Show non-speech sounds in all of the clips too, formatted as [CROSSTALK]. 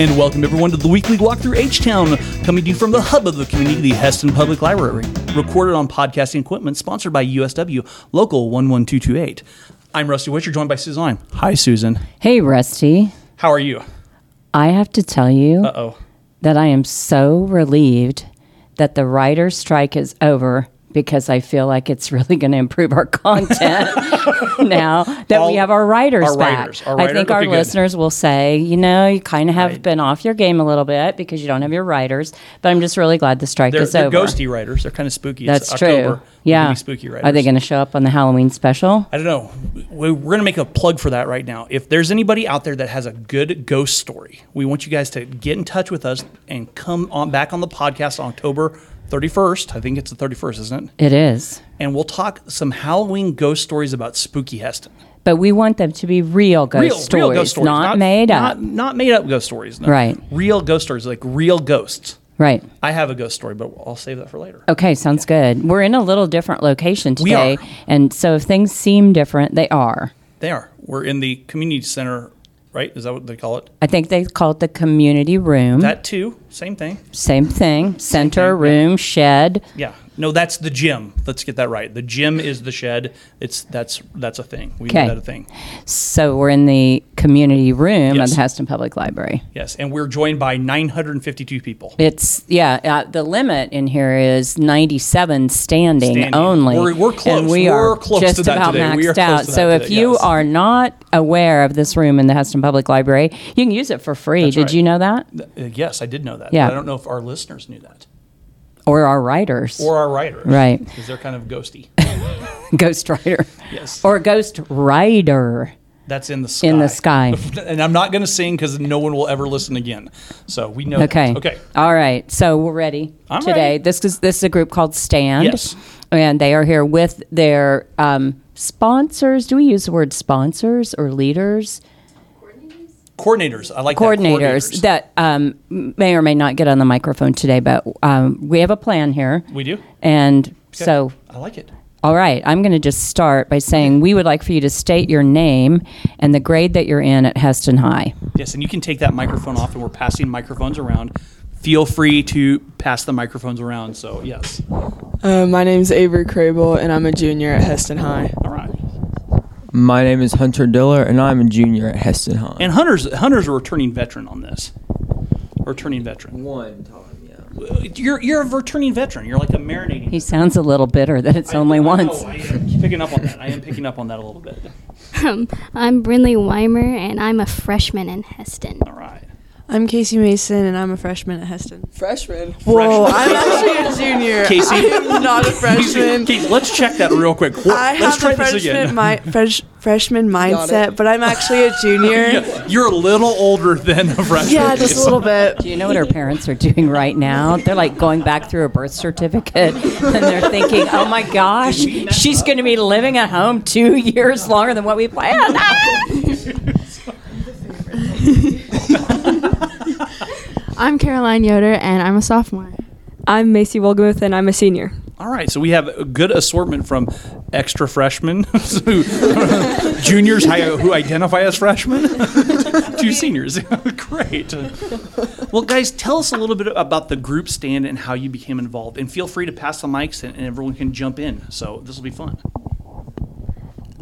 And welcome everyone to the weekly walk through H Town, coming to you from the hub of the community, the Hesston Public Library. Recorded on podcasting equipment, sponsored by USW Local 11228. I'm Rusty Witcher, joined by Suzanne. Hi, Susan. Hey, Rusty. How are you? I have to tell you Uh oh. that I am so relieved that the writer's strike is over because I feel like it's really going to improve our [LAUGHS] content now that All- we have our writers our back. writers, our I think our okay, good. listeners will say, you know, you kind of have Right. been off your game a little bit because you don't have your writers, but I'm just really glad the strike They're, is they're over. ghosty writers. They're kind of spooky. That's it's true. October. Yeah. spooky writers. Are they going to show up on the Halloween special? I don't know. We- We're going to make a plug for that right now. If there's anybody out there that has a good ghost story, we want you guys to get in touch with us and come on back on the podcast on October 31st. I think it's the 31st, isn't it? It is. And we'll talk some Halloween ghost stories about spooky Hesston. But we want them to be real ghost, stories, not, made up. Not, not made up ghost stories. no. Right. Real ghost stories, like real ghosts. right. I have a ghost story, but I'll save that for later. Okay, sounds good. We're in a little different location today. And so if things seem different, they are. They are. We're in the community center, right? Is that what they call it? I think they call it the community room. That too. Same thing. Same thing. Center, room, shed. Yeah. No, that's the gym. Let's get that right. The gym is the shed. It's that's that's a thing. We made that a thing. So we're in the community room Yes. of the Hesston Public Library. Yes, and we're joined by 952 people. It's, yeah, uh, the limit in here is 97 standing, Standing. only. We're- we're close. And we We're are close just to that about today. We are maxed close out. to that So if today, you yes. are not aware of this room in the Hesston Public Library, you can use it for free. Did right. you know that? Uh, yes, I did know that. Yeah. But I don't know if our listeners knew that Or our writers. or our writers. Right. Because they're kind of ghosty. [LAUGHS] Ghost Rider. Yes. Or Ghost Rider. That's in the sky. In the sky. [LAUGHS] and I'm not going to sing because no one will ever listen again. So we know. that. Okay. Okay. All right. So we're ready I'm today. ready. This is this is a group called Stand. Yes. And they are here with their um, sponsors. Do we use the word sponsors or leaders? Coordinators. I like Coordinators that. that um, may or may not get on the microphone today, but um, we have a plan here. We do. And so I like it. All right, I'm going to just start by saying we would like for you to state your name and the grade that you're in at Hesston High. Yes, and you can take that microphone off, and we're passing microphones around. Feel free to pass the microphones around. So yes. Uh, my name's Avery Crable, and I'm a junior at Hesston High. All right. My name is Hunter Diller, and I'm a junior at Hesston High. And Hunter's Hunter's a returning veteran on this. Returning veteran. one time, yeah. You're you're a returning veteran. You're like a marinating. He sounds a little bitter that it's only I know, once. I am picking up on that. I am picking up on that a little bit. [LAUGHS] Um, I'm Brinley Weimer, and I'm a freshman in Hesston. All right. I'm Casey Mason, and I'm a freshman at Hesston. Freshman. Whoa, I'm actually a [LAUGHS] junior. Casey? I'm not a freshman. Keith, let's check that real quick. Wha- I let's have try the this again. freshman, mi- fresh, freshman mindset, but I'm actually a junior. [LAUGHS] Yeah, you're a little older than a freshman. Yeah, just a little bit. Do you know what our parents are doing right now? They're like going back through a birth certificate and they're thinking, oh my gosh, she's going to be living at home two years longer than what we planned. [LAUGHS] I'm Caroline Yoder, and I'm a sophomore. I'm Macy Wolgamuth, and I'm a senior. All right, so we have a good assortment from extra freshmen, [LAUGHS] who- juniors who identify as freshmen, [LAUGHS] to seniors. [LAUGHS] Great. Well, guys, tell us a little bit about the group stand and how you became involved. And feel free to pass the mics, and, and everyone can jump in. So this will be fun.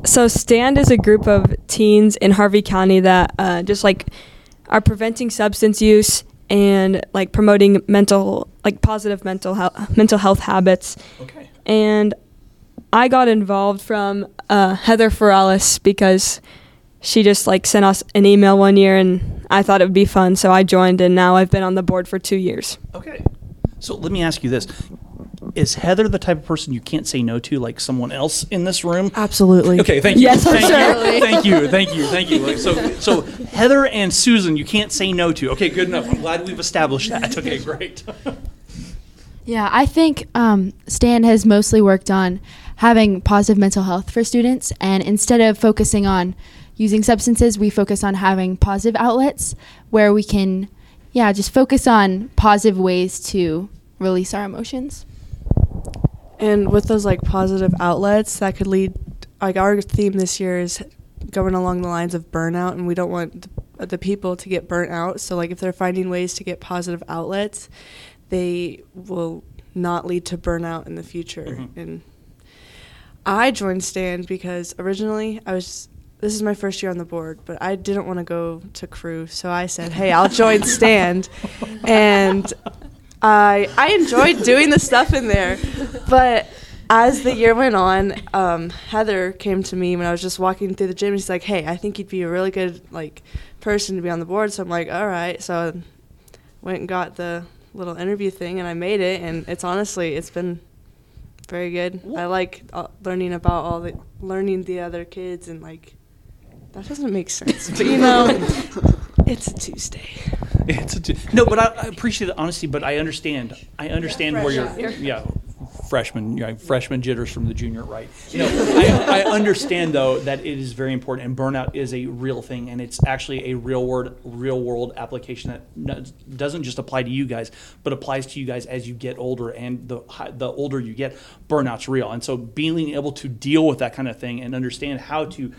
So, STAND is a group of teens in Harvey County that uh, just like are preventing substance use and like promoting mental, like positive mental health, mental health habits. Okay. And I got involved from uh, Heather Ferralis because she just like sent us an email one year, and I thought it would be fun, so I joined, and now I've been on the board for two years. Okay. So let me ask you this. Is Heather the type of person you can't say no to, like someone else in this room? Absolutely. Okay, thank you. Yes, thank sure. You, thank you, thank you, thank you. Like, so, so Heather and Susan, you can't say no to. Okay, good enough. I'm glad we've established that. [LAUGHS] Okay, great. Yeah, I think um, Stand has mostly worked on having positive mental health for students, and instead of focusing on using substances, we focus on having positive outlets where we can, yeah, just focus on positive ways to release our emotions. And with those like positive outlets, that could lead. Like our theme this year is going along the lines of burnout, and we don't want the people to get burnt out. So like if they're finding ways to get positive outlets, they will not lead to burnout in the future. Mhm. And I joined Stand because originally I was this is my first year on the board, but I didn't want to go to crew, so I said, "Hey, I'll join [LAUGHS] Stand." and I I enjoyed doing the stuff in there, but as the year went on, um, Heather came to me when I was just walking through the gym. And She's like, "Hey, I think you'd be a really good like person to be on the board." So I'm like, "All right." So I went and got the little interview thing, and I made it. And it's honestly, it's been very good. I like uh, learning about all the learning the other kids and like that doesn't make sense, but you know, [LAUGHS] it's a Tuesday. It's a t- no, but I, I appreciate the honesty. But I understand. I understand where you're. Yeah, freshman. Yeah, freshman jitters from the junior, right? You know, I, I understand though that it is very important, and burnout is a real thing, and it's actually a real world, real world application that no- doesn't just apply to you guys, but applies to you guys as you get older, and the the older you get, burnout's real, and so being able to deal with that kind of thing and understand how to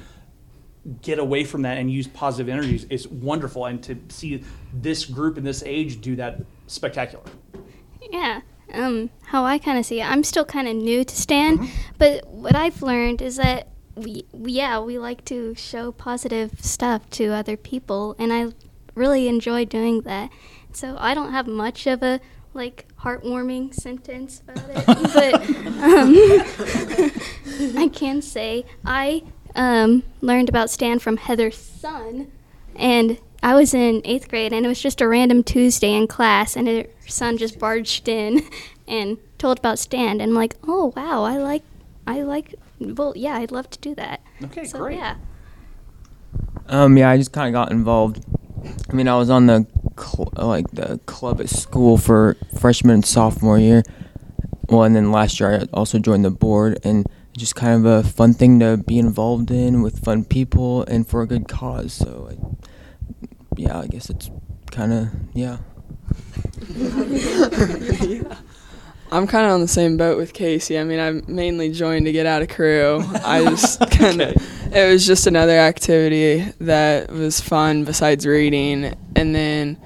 get away from that and use positive energies is wonderful and to see this group in this age do that spectacular Yeah. Um, how I kind of see it, I'm still kind of new to Stand, but what I've learned is that we, we, yeah, we like to show positive stuff to other people, and I really enjoy doing that. So I don't have much of a like heartwarming sentence about it, but [LAUGHS] um, [LAUGHS] I can say I um, learned about Stand from Heather's son, and I was in eighth grade, and it was just a random Tuesday in class, and her son just barged in [LAUGHS] and told about Stand, and I'm like, oh wow, I like, I like, well, yeah, I'd love to do that. okay so great yeah, Um, yeah, I just kind of got involved. I mean, I was on the cl- like the club at school for freshman and sophomore year. Well, and then last year I also joined the board, and it's just kind of a fun thing to be involved in with fun people and for a good cause. So, I, yeah, I guess it's kind of yeah. [LAUGHS] I'm kind of on the same boat with Casey. I mean, I mainly joined to get out of crew. I [LAUGHS] just kind of, it was just another activity that was fun besides reading. And then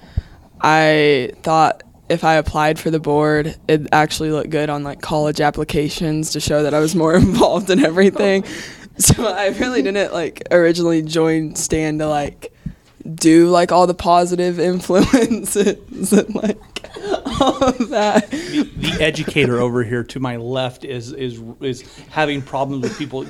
I thought if I applied for the board, it actually looked good on like college applications to show that I was more [LAUGHS] involved in everything. [LAUGHS] So I really didn't like originally join Stand to like do like all the positive influences [LAUGHS] and like all of that. the, the educator over here to my left is is is having problems with people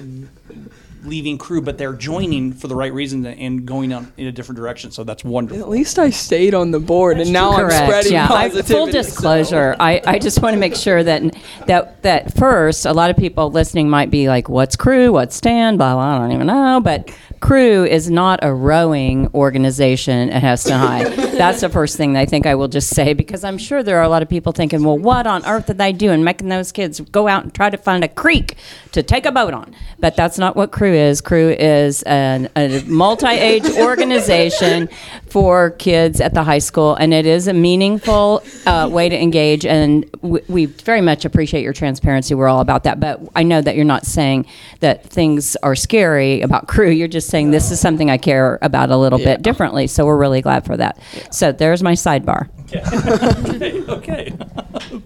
leaving crew but they're joining for the right reasons and going out in a different direction so that's wonderful. At least I stayed on the board, and now I'm spreading yeah. I, positivity. full so- disclosure, I, I just want to make sure that that that first, a lot of people listening might be like, "What's crew? What's stand?" Blah blah. I don't even know, but crew is not a rowing organization at Hesston High. That's the first thing I think I will just say because I'm sure there are a lot of people thinking, "Well, what on earth are they doing, making those kids go out and try to find a creek to take a boat on?" But that's not what crew is. Crew is an, a multi-age [LAUGHS] organization for kids at the high school, and it is a meaningful uh, way to engage. And we, we very much appreciate your transparency. We're all about that. But I know that you're not saying that things are scary about crew. You're just saying this is something I care about a little bit differently. So we're really glad for that. So there's my sidebar. okay. [LAUGHS] Okay.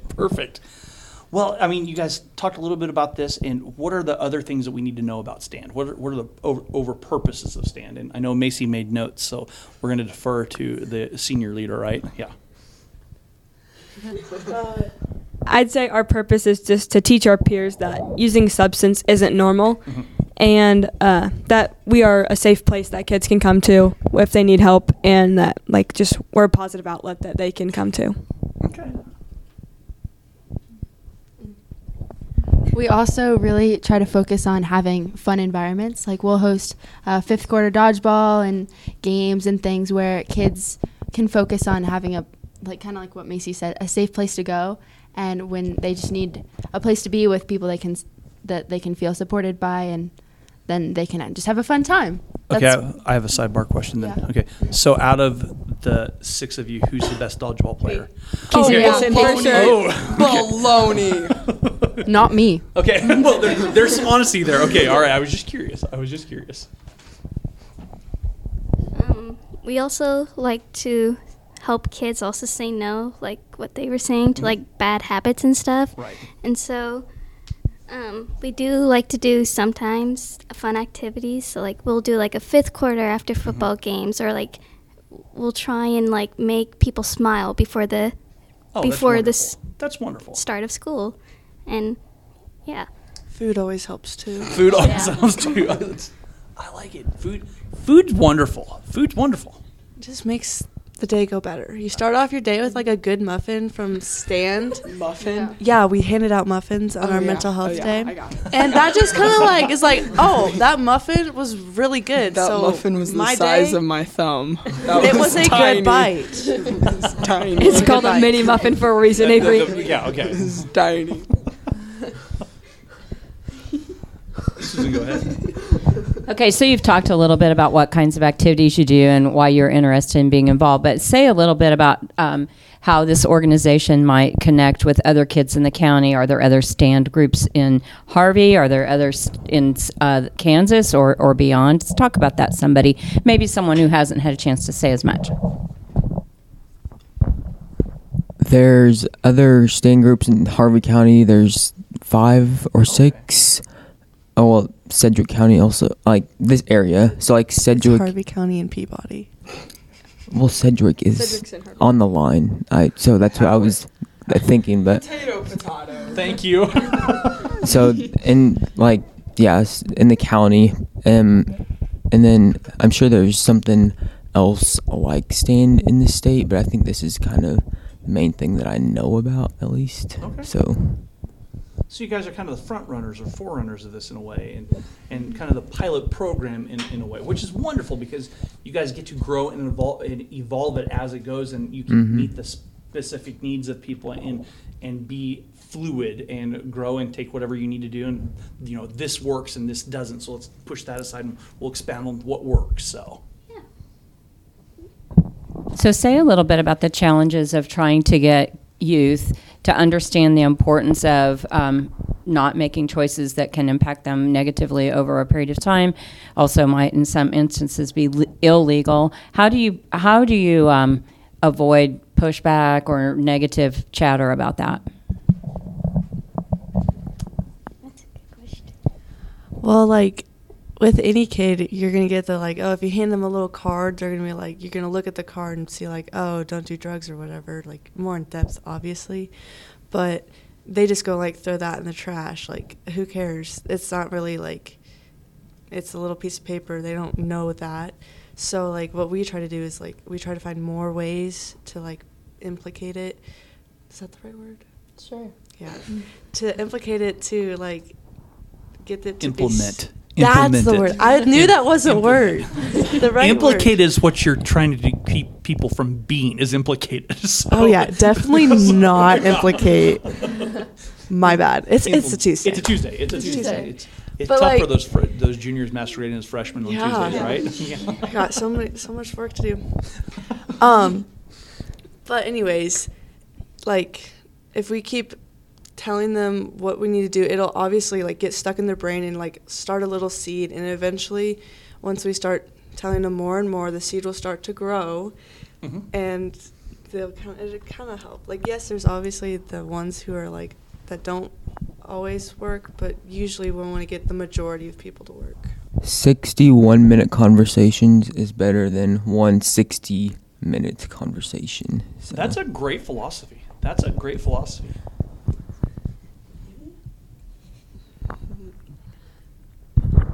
[LAUGHS] Perfect. Well i mean you guys talked a little bit about this and what are the other things that we need to know about stand? What are, what are the over, over purposes of stand? And i know macy made notes so we're going to defer to the senior leader right? Yeah I'd say our purpose is just to teach our peers that using substance isn't normal and uh, that we are a safe place that kids can come to if they need help and that like just we're a positive outlet that they can come to. okay We also really try to focus on having fun environments. Like we'll host uh, fifth quarter dodgeball and games and things where kids can focus on having a like kind of like what Macy said, a safe place to go. And when they just need a place to be with people they can that they can feel supported by, and then they can just have a fun time. Okay, That's- I I have a sidebar question then. Yeah. Okay, so out of the six of you, who's the best dodgeball player? Casey yeah. Wilson. For sure. Oh, Baloney. [LAUGHS] Not me. okay. [LAUGHS] Well, there, there's some honesty there. Okay, all right. I was just curious. I was just curious. Um, we also like to help kids also say no, like what they were saying to like bad habits and stuff. Right. And so um, we do like to do sometimes fun activities. So like we'll do like a fifth quarter after Mm-hmm. football games, or like we'll try and like make people smile before the Oh, that's before the wonderful. s- That's wonderful. start of school, and yeah. Food always helps too. [LAUGHS] Food always helps too. I like it. Food. Food's wonderful. Food's wonderful. It just makes the day go better. You start off your day with like a good muffin from Stand. Muffin. Yeah, we handed out muffins on Oh, our yeah. mental Oh, health yeah, day. I got it. And that just [LAUGHS] kind of like is like, oh, that muffin was really good. That so muffin was the size day, of my thumb. [LAUGHS] That It was a tiny. good bite. It's tiny. It's called a bite. mini muffin for a reason, [LAUGHS] Avery. Yeah. Okay. It's tiny. Susan, go ahead. Okay, so you've talked a little bit about what kinds of activities you do and why you're interested in being involved, but say a little bit about um, how this organization might connect with other kids in the county. Are there other stand groups in Harvey? Are there others in uh, Kansas or, or beyond? Let's talk about that. Somebody, maybe someone who hasn't had a chance to say as much. There's other stand groups in Harvey County. There's five or six. Oh well, Sedgwick County also like this area. So like Sedgwick. Harvey County and Peabody. Well, Sedgwick is Sedgwick's in Harvey. on the line. I so that's what I was uh, thinking. But Potato, potato. Thank you. [LAUGHS] [LAUGHS] so in like yes in the county, um, and then I'm sure there's something else like stand in the state, but I think this is kind of the main thing that I know about at least. Okay. So. So you guys are kind of the front runners or forerunners of this in a way, and and kind of the pilot program in, in a way, which is wonderful because you guys get to grow and evolve and evolve it as it goes, and you can Mhm. meet the specific needs of people and and be fluid and grow and take whatever you need to do, and you know this works and this doesn't, so let's push that aside and we'll expand on what works. So So, say a little bit about the challenges of trying to get youth to understand the importance of um, not making choices that can impact them negatively over a period of time. Also, might in some instances be li- illegal. How do you how do you um, avoid pushback or negative chatter about that? That's a good question. Well, like with any kid, you're gonna get the like, oh, if you hand them a little card, they're gonna be like, you're gonna look at the card and see like, oh, don't do drugs or whatever, like more in depth, obviously, but they just go like throw that in the trash. Like, who cares? It's not really like, it's a little piece of paper. They don't know that. So like, what we try to do is like, we try to find more ways to like implicate it. Is that the right word? Sure. Yeah, to implicate it to like get it to be implement. That's the word. I knew that wasn't word. The right Implicate word. is what you're trying to do, keep people from being is implicated. [LAUGHS] So Oh yeah, definitely [LAUGHS] not implicate. My bad. It's it's a Tuesday. It's a Tuesday. It's a Tuesday. Tuesday. It's, it's But, tough for those fr- those juniors masquerading as freshmen on Yeah. Tuesdays, right? [LAUGHS] I got so many so much work to do. Um, but anyways, like if we keep telling them what we need to do, it'll obviously like get stuck in their brain and like start a little seed, and eventually, once we start telling them more and more, the seed will start to grow, Mhm. and they'll kind of it kind of help. Like yes, there's obviously the ones who are like that don't always work, but usually we want to get the majority of people to work. 61 minute conversations is better than one 60 minute conversation. So. That's a great philosophy. That's a great philosophy.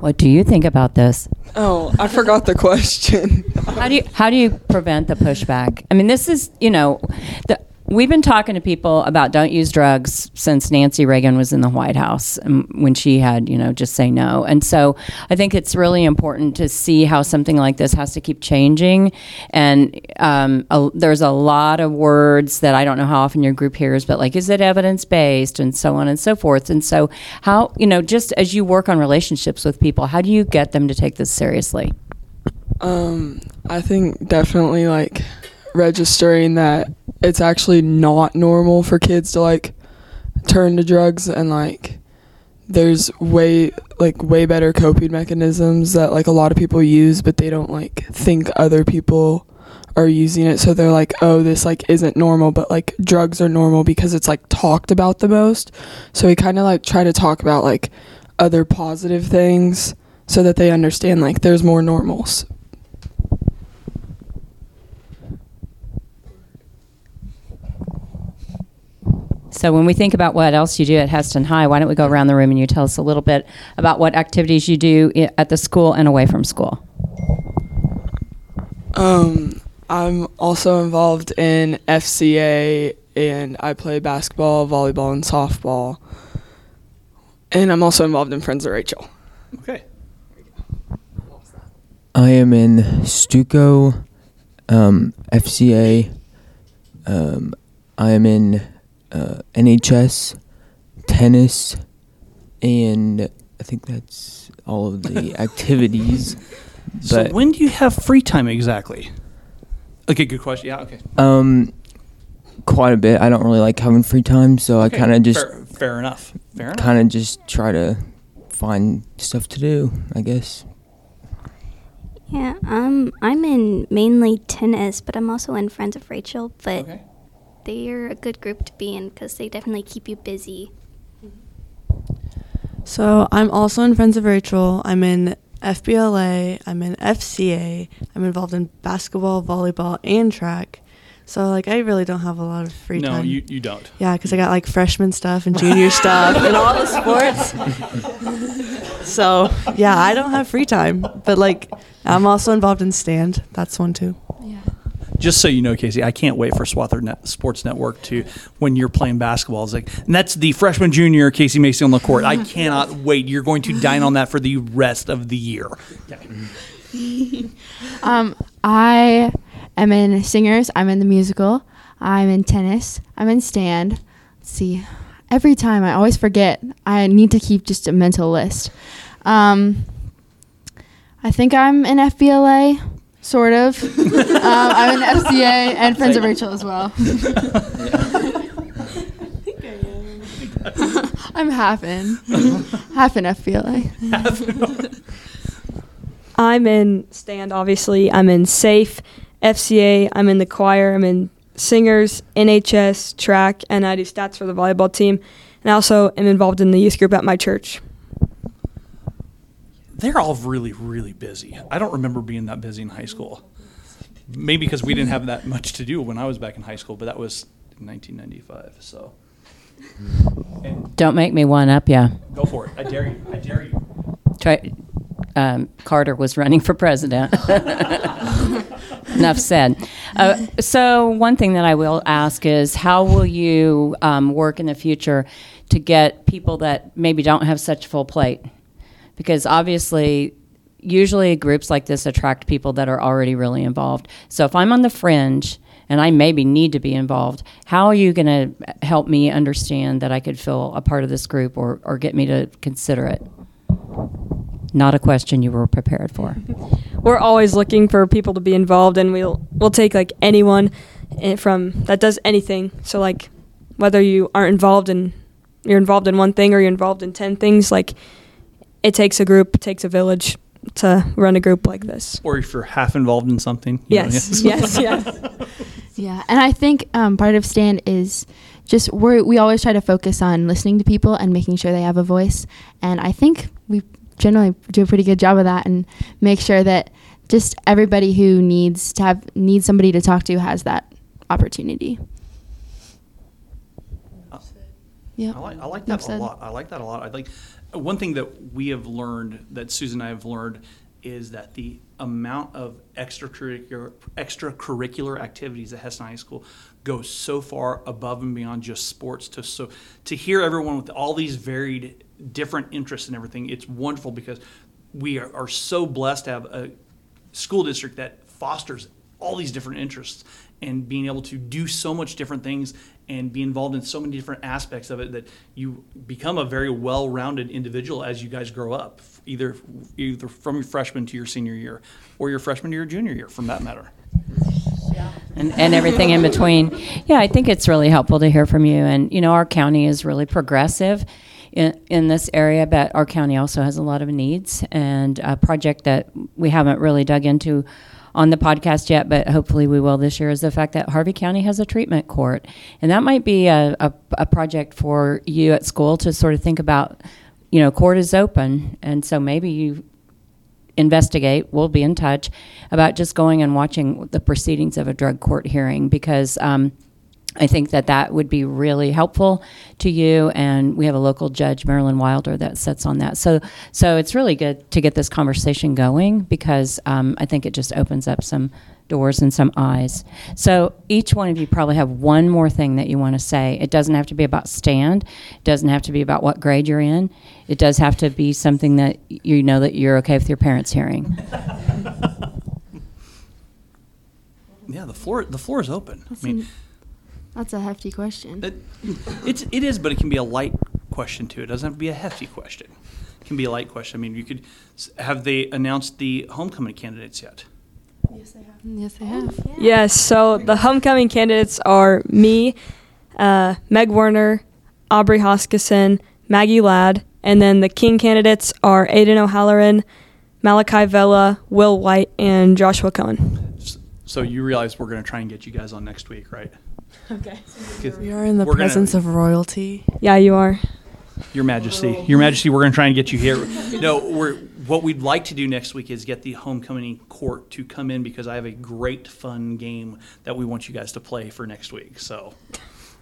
What do you think about this? Oh, I forgot the question. [LAUGHS] How do you how do you prevent the pushback? I mean, this is you know, the, we've been talking to people about don't use drugs since Nancy Reagan was in the White House um, when she had you know just say no, and so I think it's really important to see how something like this has to keep changing. And um, a, there's a lot of words that I don't know how often your group hears, but like, is it evidence based, and so on and so forth. And so, how you know, just as you work on relationships with people, how do you get them to take this seriously? Um, I think definitely like registering that it's actually not normal for kids to like turn to drugs and like there's way like way better coping mechanisms that like a lot of people use, but they don't like think other people are using it. So they're like, oh, this like isn't normal, but like drugs are normal because it's like talked about the most. So we kind of like try to talk about like other positive things so that they understand like there's more normals. So when we think about what else you do at Hesston High, why don't we go around the room and you tell us a little bit about what activities you do i- at the school and away from school? Um, I'm also involved in FCA and I play basketball, volleyball, and softball. And I'm also involved in Friends of Rachel. Okay. I am in Stuco, um, FCA. Um, I am in uh, NHS, tennis, and I think that's all of the [LAUGHS] activities. So But when do you have free time exactly? Okay, good question. Yeah, okay. um, quite a bit. I don't really like having free time, so I Okay, kind of just fair, fair enough. Fair enough. kind of just try to find stuff to do. I guess. Yeah, um, I'm in mainly tennis, but I'm also in Friends of Rachel. But Okay. They're a good group to be in because they definitely keep you busy. So I'm also in Friends of Rachel. I'm in FBLA. I'm in FCA. I'm involved in basketball, volleyball, and track. So like I really don't have a lot of free no, time. No, you, you don't. Yeah, because I got like freshman stuff and junior [LAUGHS] stuff and all the sports. [LAUGHS] so yeah, I don't have free time. But like I'm also involved in stand. That's one too. Yeah. Just so you know, Casey, I can't wait for Swather Net, Sports Network to when you're playing basketball. It's like, and that's the freshman junior Casey Macy on the court. I [LAUGHS] cannot wait. You're going to dine on that for the rest of the year. [LAUGHS] Um, I am in singers. I'm in the musical. I'm in tennis. I'm in stand. Let's see. Every time I always forget. I need to keep just a mental list. Um, I think I'm in FBLA, sort of. [LAUGHS] um, I'm in FCA and Friends of Rachel as well. I'm [LAUGHS] I'm half in, half in FBLA. I'm in stand, obviously. I'm in safe, FCA. I'm in the choir. I'm in singers, NHS, track, and I do stats for the volleyball team. And I also am involved in the youth group at my church. They're all really, really busy. I don't remember being that busy in high school. Maybe because we didn't have that much to do when I was back in high school, but that was 1995. So, and Don't make me one up, yeah. go for it. I dare you. I dare you. Try, um, Carter was running for president. [LAUGHS] Enough said. Uh, so, one thing that I will ask is how will you um, work in the future to get people that maybe don't have such a full plate? Because obviously, usually groups like this attract people that are already really involved. So, if I'm on the fringe and I maybe need to be involved, how are you going to help me understand that I could feel a part of this group or, or get me to consider it? Not a question you were prepared for. [LAUGHS] We're always looking for people to be involved, and we'll we'll take like anyone eh, from that does anything. So like whether you aren't involved in you're involved in one thing or you're involved in ten things, like it takes a group, it takes a village to run a group like this. Or if you're half involved in something. you know, Yes, yes, yes. [LAUGHS] Yeah, and I think um, part of stand is just we we always try to focus on listening to people and making sure they have a voice, and I think we generally do a pretty good job of that and make sure that just everybody who needs to have needs somebody to talk to has that opportunity. Yeah, I like, I like Enough that a lot. I like that a lot. I like one thing that we have learned that Susan and I have learned is that the amount of extracurricular extracurricular activities at Hesston High School goes so far above and beyond just sports. To so to hear everyone with all these varied different interests and everything, it's wonderful because we are, are so blessed to have a school district that fosters all these different interests and being able to do so much different things and be involved in so many different aspects of it that you become a very well-rounded individual as you guys grow up either either from your freshman to your senior year or your freshman to your junior year from that matter and, and everything in between. Yeah, I think it's really helpful to hear from you. And, you know, our county is really progressive in, in this area, but our county also has a lot of needs. And a project that we haven't really dug into on the podcast yet, but hopefully we will this year, is the fact that Harvey County has a treatment court. And that might be a, a, a project for you at school to sort of think about. You know, court is open, and so maybe you investigate. We'll be in touch about just going and watching the proceedings of a drug court hearing because um, I think that that would be really helpful to you. And we have a local judge, Marilyn Wilder, that sits on that. So, so it's really good to get this conversation going because um, I think it just opens up some doors and some eyes. So each one of you probably have one more thing that you want to say. It doesn't have to be about stand. It doesn't have to be about what grade you're in. It does have to be something that you know that you're okay with your parents hearing. [LAUGHS] Yeah, the floor the floor is open. I mean, That's a hefty question. it, it's it is, but it can be a light question too. It doesn't have to be a hefty question. It can be a light question. I mean, you could have they announced the homecoming candidates yet? Yes, they have. Yes, they have. Oh, yeah. Yes. so the homecoming candidates are me, uh, Meg Werner, Aubrey Hoskison, Maggie Ladd, and then the King candidates are Aiden O'Halloran, Malachi Vela, Will White, and Joshua Cohen. So you realize we're going to try and get you guys on next week, right? Okay. We are in the We're gonna- presence of royalty. Yeah, you are. Your Majesty, Your Majesty, we're going to try and get you here. No, we're what we'd like to do next week is get the homecoming court to come in because I have a great fun game that we want you guys to play for next week. So,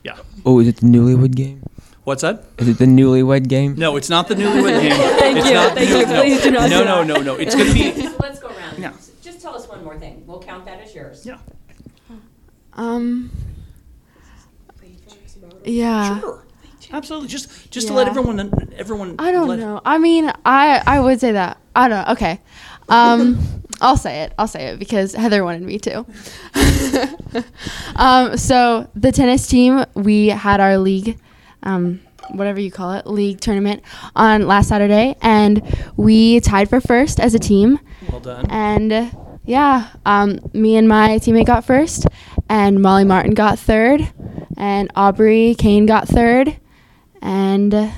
yeah, Oh, is it the newlywed game? what's that? Is it the newlywed game? No, it's not the newlywed game. [LAUGHS] Thank It's you, not thank you. new- Please do not No, do no, that. no, no. It's going to be. So Let's go around. Yeah. Just tell us one more thing. We'll count that as yours. Yeah, Um. Yeah. sure, absolutely. Just just to let everyone everyone. I don't let- know. I mean, I I would say that. I don't know. Okay. Um, [LAUGHS] I'll say it. I'll say it because Heather wanted me to. [LAUGHS] um, so the tennis team, we had our league, um, whatever you call it, league tournament on last Saturday, and we tied for first as a team. Well done. And uh, yeah, um, me and my teammate got first, and Molly Martin got third, and Aubrey Kane got third, and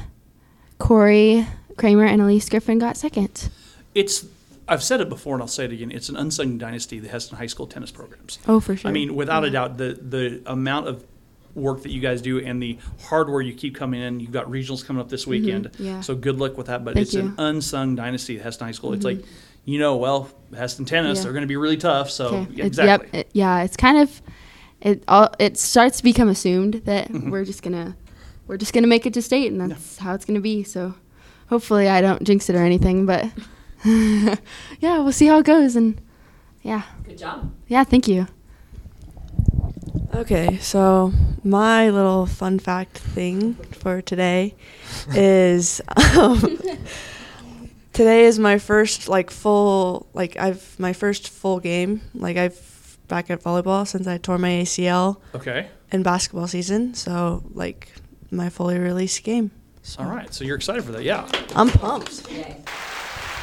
Corey Kramer and Elise Griffin got second. It's I've said it before and I'll say it again. It's an unsung dynasty, the Hesston High School tennis programs. Oh, for sure. I mean, without a doubt, the the amount of work that you guys do and the hardware you keep coming in. You've got regionals coming up this weekend. Mm-hmm. yeah. So good luck with that. But Thank it's an you. Mm-hmm. unsung dynasty at Hesston High School. It's like, you know, well, Hesston tennis, Yeah. they're going to be really tough. So Okay. Exactly. yep. it- yeah, it's kind of it. All it starts to become assumed that Mm-hmm. we're just gonna we're just gonna make it to state, and that's how it's gonna be. So hopefully, I don't jinx it or anything, but [LAUGHS] yeah, we'll see how it goes. And yeah, Good job. yeah, thank you. Okay, so my little fun fact thing for today is [LAUGHS] um, today is my first like full like I've my first full game like I've back at volleyball since I tore my ACL okay. in basketball season. So like my fully released game. All right. So you're excited for that. Yeah. I'm pumped.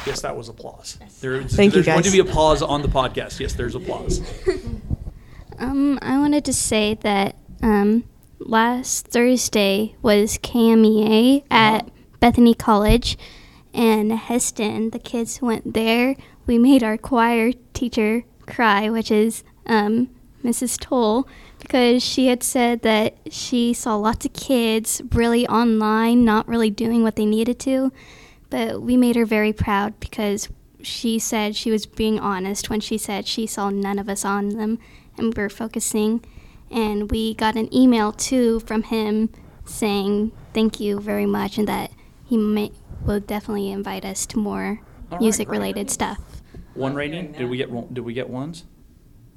Yes, that was applause. There, Thank you, there's going to guys. be applause on the podcast. Yes, there's applause. [LAUGHS] Um, I wanted to say that um, last Thursday was KMEA at Bethany College, and Hesston. The kids went there. We made our choir teacher cry, which is um, Mrs. Toll, because she had said that she saw lots of kids really online, not really doing what they needed to. But we made her very proud because she said she was being honest when she said she saw none of us on them and we were focusing. And we got an email too from him saying thank you very much and that he may, will definitely invite us to more All right, music related stuff. One rating? Did we get did we get ones?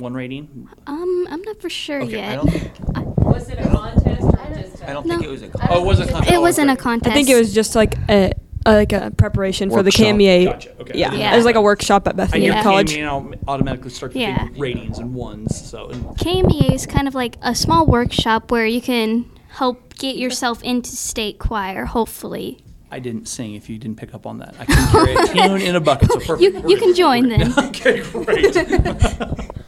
One rating? Um, I'm not for sure Okay, yet. I don't think Was it a contest or just? I don't No. think it was a. Oh, it wasn't a contest. it wasn't a contest. I think it was just like a, a like a preparation for the Workshop. KMEA. Gotcha, okay. Yeah. Yeah. it was like a workshop at I Bethany Yeah. College. KME and I'll automatically start to Yeah. think ratings and ones. So and KMEA is kind of like a small workshop where you can help get yourself into state choir, hopefully. I didn't sing. If you didn't pick up on that, I can carry a tune in a bucket. So [LAUGHS] perfect. You- you can join then. [LAUGHS] okay, great. [LAUGHS]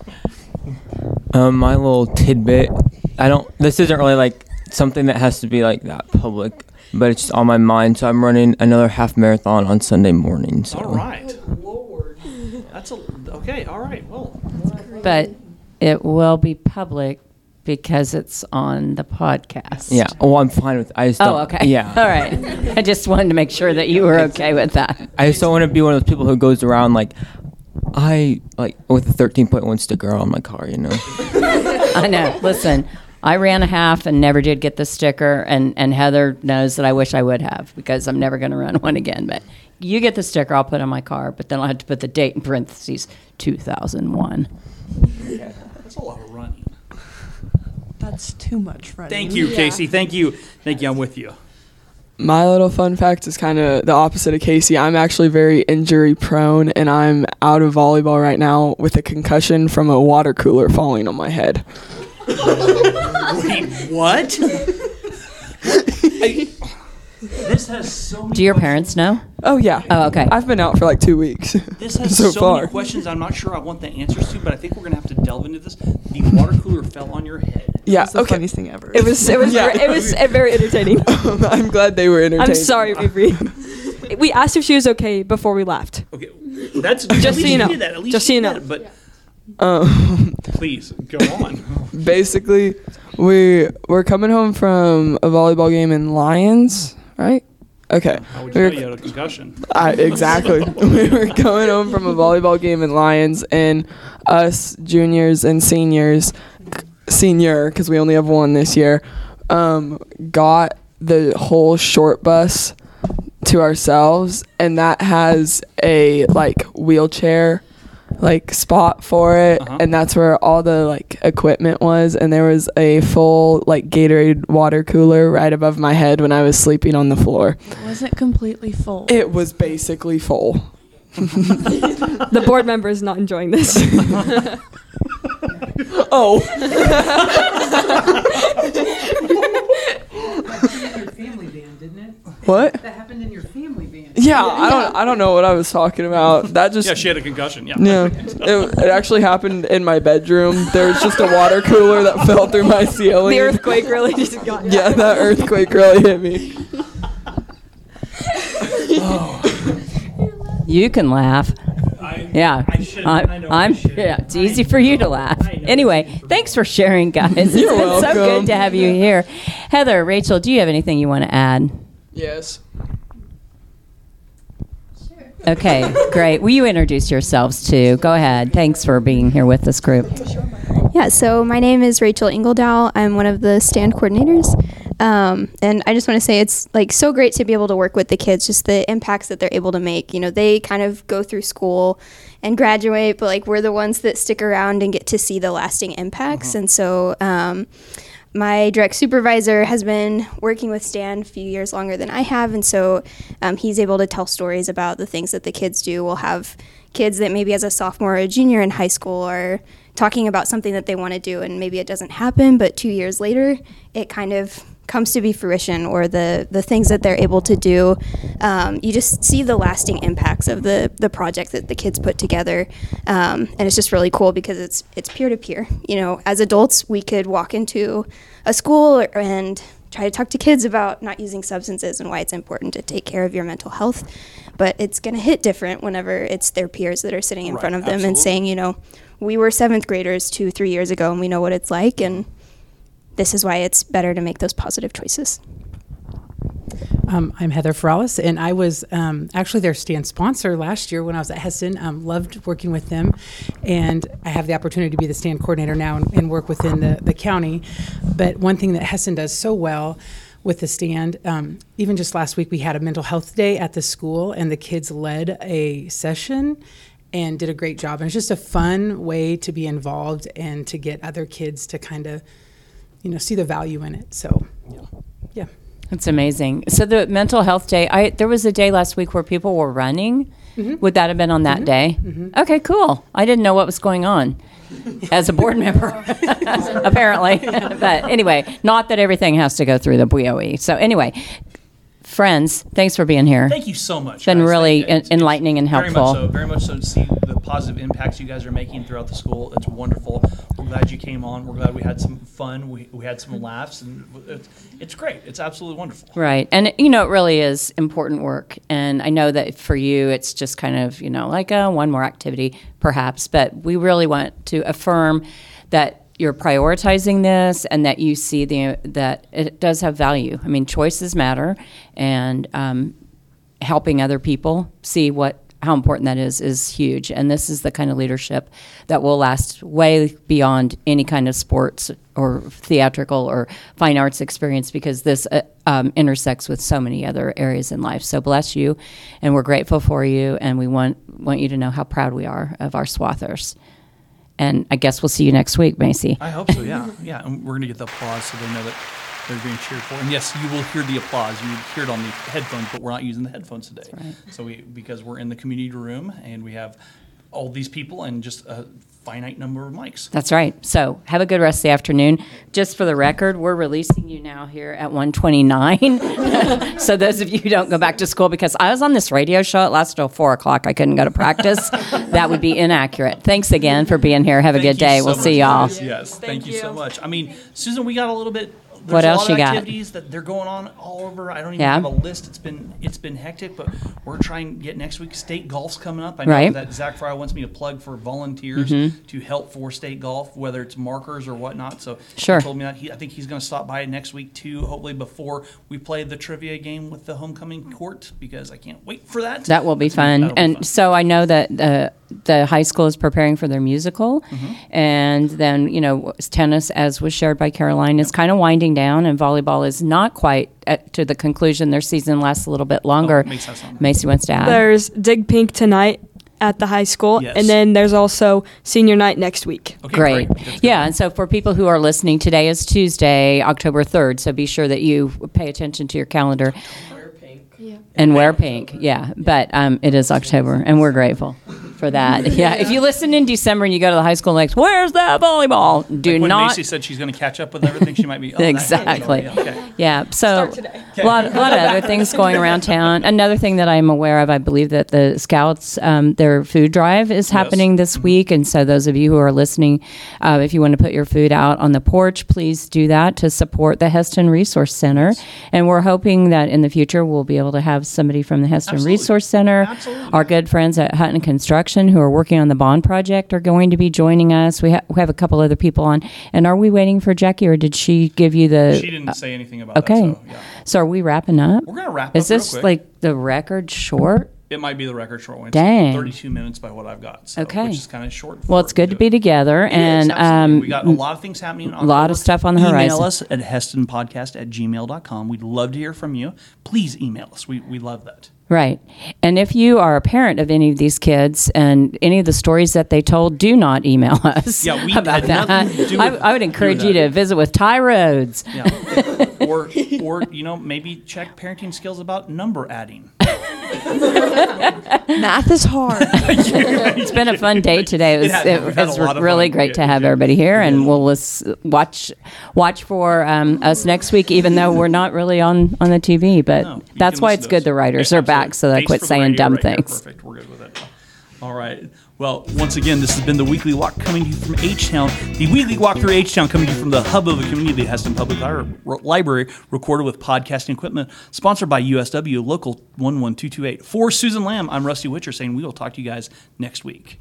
Um, my little tidbit. I don't. This isn't really like something that has to be like that public. but it's on my mind. So I'm running another half marathon on Sunday morning. So. All right. Lord. That's a okay. All right. Well, But it will be public because it's on the podcast. Yeah. Oh, I'm fine with. I just. Oh, okay. Yeah. [LAUGHS] All right. I just wanted to make sure that you were okay with that. I just don't want to be one of those people who goes around like, I like with a 13.1 sticker on my car. You know. [LAUGHS] I know. Listen, I ran a half and never did get the sticker, and, and Heather knows that I wish I would have because I'm never going to run [LAUGHS] one again. But you get the sticker, I'll put on my car, but then I'll have to put the date in parentheses 2001. Yeah, that's a lot of running. That's too much running. Thank you, Casey. Thank you. Thank you. I'm with you. My little fun fact is kind of the opposite of Casey. I'm actually very injury prone, and I'm out of volleyball right now with a concussion from a water cooler falling on my head. [LAUGHS] Wait, what? I- [LAUGHS] this has so many. Do your questions. parents know? Oh yeah. Oh, okay. I've been out for like two weeks. [LAUGHS] This has so so, far. many questions. I'm not sure I want the answers to, but I think we're gonna have to delve into this. The water cooler fell on your head. Yeah. That's the Okay. funniest thing ever. It was it was [LAUGHS] Yeah. it was uh, [LAUGHS] very entertaining. I'm glad they were entertained. I'm sorry, Avery. we asked if she was okay before we left. Okay, that's Just at so you know. did that. At least Just so you know. that, But Um, please go on. basically, we we're coming home from a volleyball game in Lyons, right? Okay. How would you We were- a concussion? [LAUGHS] I, exactly. [LAUGHS] we were coming home from a volleyball game in Lyons, and us juniors and seniors, senior because we only have one this year, um, got the whole short bus to ourselves, and that has a like wheelchair like spot for it Uh-huh. and that's where all the like equipment was and there was a full like Gatorade water cooler right above my head when I was sleeping on the floor. wasn't completely full. It was basically full. [LAUGHS] The board member is not enjoying this. [LAUGHS] Oh. family van, didn't it? What? That happened in your family van. Yeah, I don't I don't know what I was talking about. [LAUGHS] That just Yeah, she had a concussion. Yeah. Yeah, [LAUGHS] it, it actually happened in my bedroom. There was just a water cooler that [LAUGHS] fell through my ceiling. the earthquake really just got. Yeah, that earthquake really hit me. You can laugh. I, Yeah. I should. I know. I I'm should. yeah, it's easy for you to laugh. I know. Anyway, thanks for sharing, guys. It's You're been so welcome. good to have you here. Heather, Rachel, do you have anything you want to add? Yes. Okay, great. Will you introduce yourselves too? Go ahead. Thanks for being here with this group. Yeah, so my name is Rachel Ingledow. I'm one of the stand coordinators. Um, and I just want to say it's like so great to be able to work with the kids, just the impacts that they're able to make. You know, they kind of go through school and graduate, but like we're the ones that stick around and get to see the lasting impacts. And so, um, my direct supervisor has been working with Stand a few years longer than I have, and so um, he's able to tell stories about the things that the kids do. We'll have kids that maybe as a sophomore or a junior in high school are talking about something that they want to do, and maybe it doesn't happen, but two years later, it kind of comes to be fruition or the, the things that they're able to do um, you just see the lasting impacts of the, the project that the kids put together. Um, and it's just really cool because it's it's peer to peer you know as adults we could walk into a school and try to talk to kids about not using substances and why it's important to take care of your mental health. But it's going to hit different whenever it's their peers that are sitting in Right, front of them and saying you know we were seventh graders two three years ago and we know what it's like. And this is why it's better to make those positive choices Um, I'm Heather Ferralis, and I was um, actually their stand sponsor last year when I was at Hesston. Um, loved working with them, and I have the opportunity to be the stand coordinator now and, and work within the, the county. But one thing that Hesston does so well with the stand, um, even just last week, we had a mental health day at the school, and the kids led a session and did a great job. And it's just a fun way to be involved and to get other kids to kind of, you know, see the value in it. So, yeah. That's amazing. So the mental health day, I there was a day last week where people were running. Mm-hmm. Would that have been on that mm-hmm. day? Mm-hmm. Okay, cool. I didn't know what was going on [LAUGHS] as a board member, [LAUGHS] apparently. [LAUGHS] but anyway, not that everything has to go through the BOE. So anyway, friends, thanks for being here. Thank you so much. It's been guys. really you. En- enlightening and helpful. Very much so. Very much so to see the positive impacts you guys are making throughout the school. It's wonderful. We're glad you came on. We're glad we had some fun. We, we had some laughs, and it's, it's great. It's absolutely wonderful. Right. And, you know, it really is important work. And I know that for you, it's just kind of, you know, like a one more activity, perhaps. But we really want to affirm that you're prioritizing this and that you see the that it does have value. I mean, choices matter, and um, helping other people see what how important that is is huge. And this is the kind of leadership that will last way beyond any kind of sports or theatrical or fine arts experience because this uh, um, intersects with so many other areas in life. So bless you, and we're grateful for you, and we want want you to know how proud we are of our swathers. And I guess we'll see you next week, Macy. I hope so. Yeah, [LAUGHS] yeah. And we're gonna get the applause so they know that they're being cheered for. And yes, you will hear the applause. You hear it on the headphones, but we're not using the headphones today. right. So we because we're in the community room and we have all these people and just a finite number of mics. That's right. So have a good rest of the afternoon. Just for the record, we're releasing you now here at 129. [LAUGHS] so those of you who don't go back to school, because I was on this radio show, it lasted till 4 o'clock. I couldn't go to practice. [LAUGHS] that would be inaccurate. Thanks again for being here. Have a Thank good day. so we'll see y'all. guys. Yes, thank, Thank you. so much. I mean, Susan, we got a little bit. There's What else you got? activities that they're going on all over. I don't even Yeah. have a list. It's been it's been hectic, but we're trying to get next week. State golf's coming up. I know Right. that Zach Fry wants me to plug for volunteers Mm-hmm. to help for state golf, whether it's markers or whatnot. So Sure. he told me that he, I think he's going to stop by next week too. Hopefully before we play the trivia game with the homecoming court because I can't wait for that. That will be That's fun. be And fun. so I know that the the high school is preparing for their musical, Mm-hmm. and then you know tennis, as was shared by Caroline, is kind of winding down, and volleyball is not quite at, to the conclusion. Their season lasts a little bit longer. Oh, Mace has something. Macy wants to add. There's Dig Pink tonight at the high school, Yes. and then there's also senior night next week. Okay, Great. That's good. Yeah, and so for people who are listening, today is Tuesday, October 3rd, so be sure that you pay attention to your calendar. And wear pink, yeah. But um, it is October, and we're grateful for that. [LAUGHS] Yeah, if you listen in December and you go to the high school next, where's that volleyball? Do Like when not. Macy said she's going to catch up with everything, she might be [LAUGHS] oh, Exactly. yeah, okay. Yeah. So a lot, a lot of other things going around town. Another thing that I'm aware of, I believe that the Scouts, um, their food drive is happening this week, and so those of you who are listening, uh, if you want to put your food out on the porch, please do that to support the Hesston Resource Center. And we're hoping that in the future we'll be able to have somebody from the Hesston Absolutely. Resource Center. Absolutely. Our good friends at Hutton Construction who are working on the bond project are going to be joining us. We, ha- we have a couple other people on. And are we waiting for Jackie, or did she give you the? She didn't say anything about Okay. that. So, yeah. So are we wrapping up? We're gonna wrap Is this like the record short? It might be the record short one. It's Dang. 32 minutes by what I've got. So, Okay. Which is kind of short. Well, it's good to be together, and um, we got a lot of things happening. a lot of stuff on the Email horizon. Email us at hesstonpodcast at gmail.com. We'd love to hear from you. Please email us. We, we love that. Right. And if you are a parent of any of these kids and any of the stories that they told, do not email us. Yeah, we [LAUGHS] about that. I, I would encourage you to visit with Ty Rhodes. Yeah. [LAUGHS] [LAUGHS] or, [LAUGHS] or, you know, maybe check parenting skills about number adding. [LAUGHS] Math is hard. It's been a fun day today. It was, It has. it We've had a was really fun. great Yeah, to have yeah. everybody here, and we'll lis- watch watch for um, us next week, even though we're not really on on the TV. But No, that's why it's good us. the writers Yeah, are back, so they Thanks quit saying dumb right here. things. Perfect. We're good with it. All right. Well, once again, this has been the Weekly Walk coming to you from H Town. The Weekly Walk through H Town coming to you from the hub of the community, the Hesston Public Library, recorded with podcasting equipment, sponsored by USW Local 11228. For Susan Lamb, I'm Rusty Witcher saying we will talk to you guys next week.